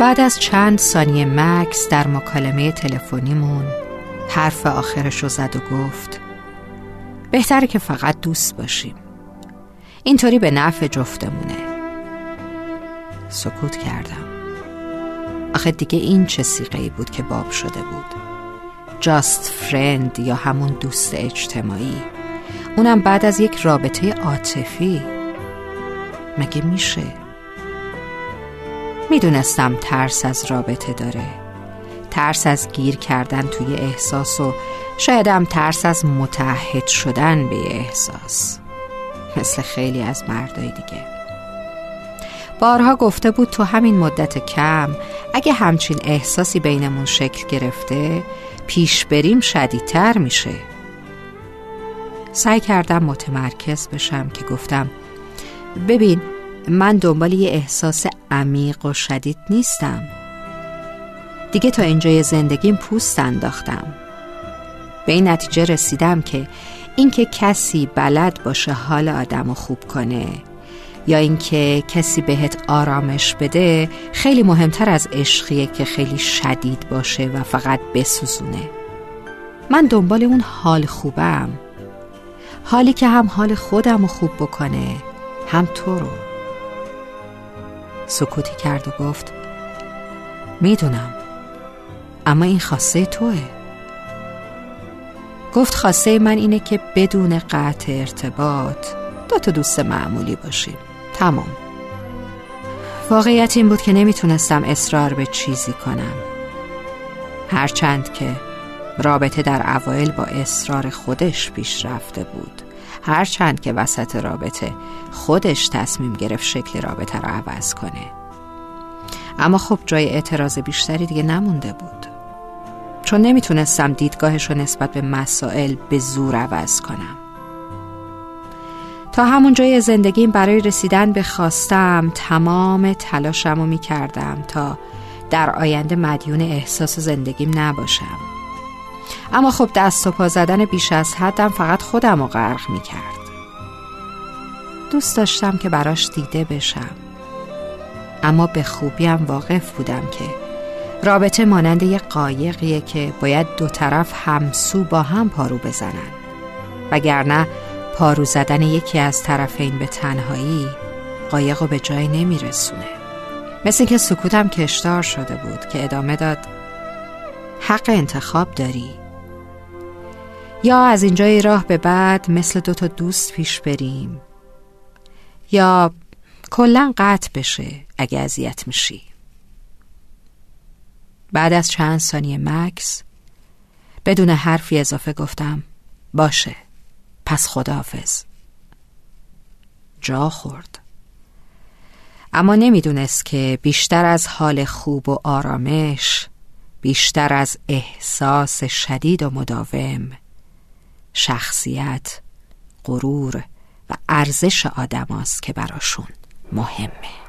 بعد از چند ثانیه مکس در مکالمه تلفنیمون حرف آخرش رو زد و گفت بهتره که فقط دوست باشیم. اینطوری به نفع جفتمونه. سکوت کردم. آخه دیگه این چه سیقه ای بود که باب شده بود؟ جاست فرند یا همون دوست اجتماعی. اونم بعد از یک رابطه عاطفی. مگه میشه؟ می‌دونستم ترس از رابطه داره. ترس از گیر کردن توی احساس و شایدم ترس از متحد شدن به احساس. مثل خیلی از مردای دیگه. بارها گفته بود تو همین مدت کم اگه همچین احساسی بینمون شکل گرفته پیش بریم شدیدتر میشه. سعی کردم متمرکز بشم که گفتم ببین من دنبال یه احساس عمیق و شدید نیستم. دیگه تا اینجای زندگیم پوست انداختم. به این نتیجه رسیدم که اینکه کسی بلد باشه حال آدم رو خوب کنه یا اینکه کسی بهت آرامش بده خیلی مهمتر از عشقیه که خیلی شدید باشه و فقط بسوزونه. من دنبال اون حال خوبم. حالی که هم حال خودم رو خوب بکنه هم تو رو. سکوتی کرد و گفت می‌دونم اما این خواسته توه. گفت خواسته من اینه که بدون قطع ارتباط دو تا دوست معمولی باشیم. تمام. واقعیت این بود که نمی‌تونستم اصرار به چیزی کنم. هرچند که رابطه در اوایل با اصرار خودش پیش رفته بود. هرچند که وسط رابطه خودش تصمیم گرفت شکل رابطه را عوض کنه. اما خب جای اعتراض بیشتری دیگه نمونده بود. چون نمی‌تونستم دیدگاهش رو نسبت به مسائل به زور عوض کنم. تا همون جای زندگیم برای رسیدن به خواستم تمام تلاشم رو می‌کردم تا در آینده مدیون احساس زندگیم نباشم. اما خب دست و پا زدن بیش از حدم فقط خودم رو غرق می کرد دوست داشتم که براش دیده بشم. اما به خوبیم واقف بودم که رابطه مانند یک قایقیه که باید دو طرف همسو با هم پارو بزنن. وگرنه پارو زدن یکی از طرفین به تنهایی قایق رو به جای نمیرسونه. مثل که سکوتم کشدار شده بود که ادامه داد حق انتخاب داری. یا از اینجای راه به بعد مثل دوتا دوست پیش بریم. یا کلا قطع بشه اگه اذیت میشی. بعد از چند ثانیه مکس بدون حرفی اضافه گفتم باشه پس خداحافظ. جا خورد. اما نمی‌دونست که بیشتر از حال خوب و آرامش بیشتر از احساس شدید و مداوم شخصیت غرور و ارزش آدم است که براشون مهمه.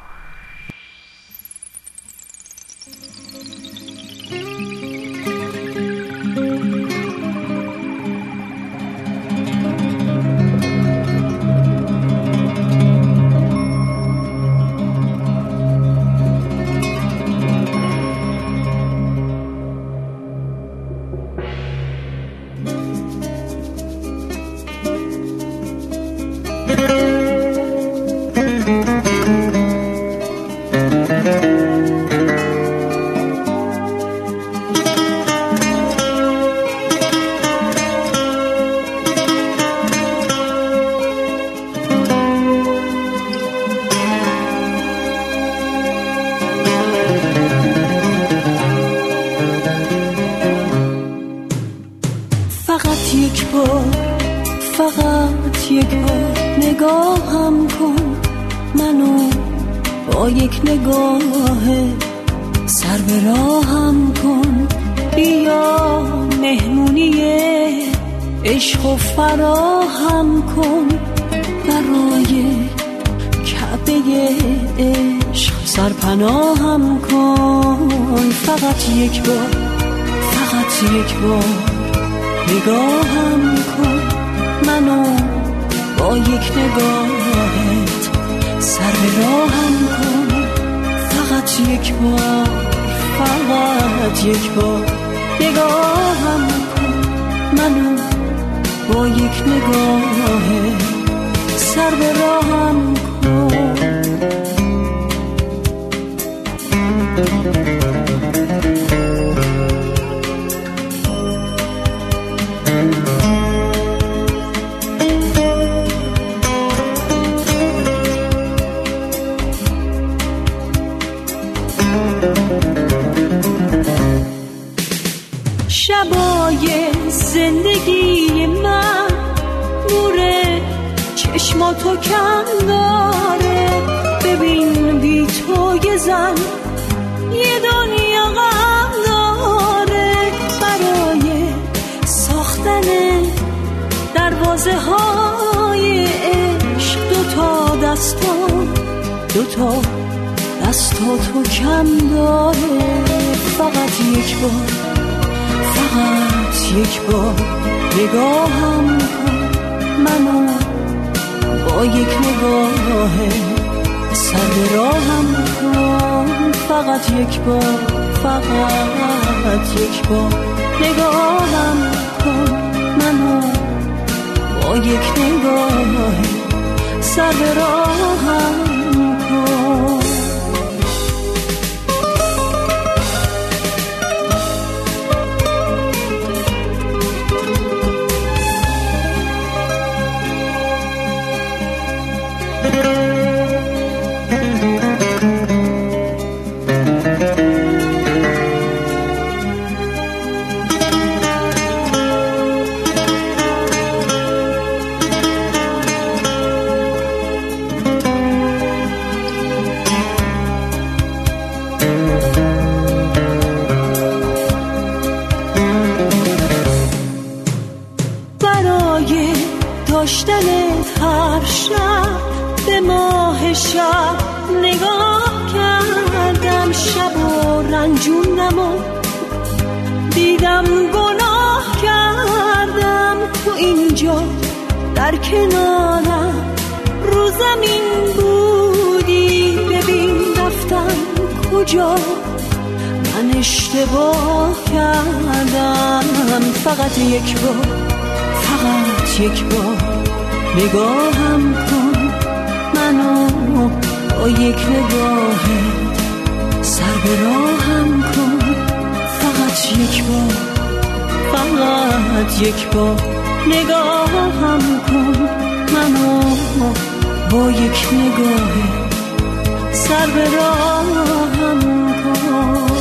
یک نگاه سر به راهم کن. بیا مهمونی عشق و فراهم کن. برای عشق سرپناهم کن. فقط یک بار فقط یک بار نگاهم کن. منو با یک نگاهت سر به راهم کن. فقط یک بار فقط یک بار نگاهم کن. منو با یک نگاه سر به راهم شبای چشماتو کم داره. ببین بی تو یه زن یه دنیا غم داره. برای ساختن دروازه های عشق دوتا دستا دوتا دستا تو کم داره. فقط یک بار فقط یک بار نگاهم کن. منو با یک نگاه سر راهم کن فقط یک بار فقط یک بار. نگاهم کن منو با یک نگاه سر راهم داشتنت هر شب به ماه شب نگاه کردم شب و رنجوندم و دیدم گناه کردم. تو اینجا در کنارم رو زمین بودی. ببین رفتم کجا؟ من اشتباه کردم. فقط یک بار فقط یک بار. نگاهم کن منو با یک نگاه سر به راهم کن. فقط یک بار فقط یک بار نگاهم کن منو با یک نگاه سر به راهم کن.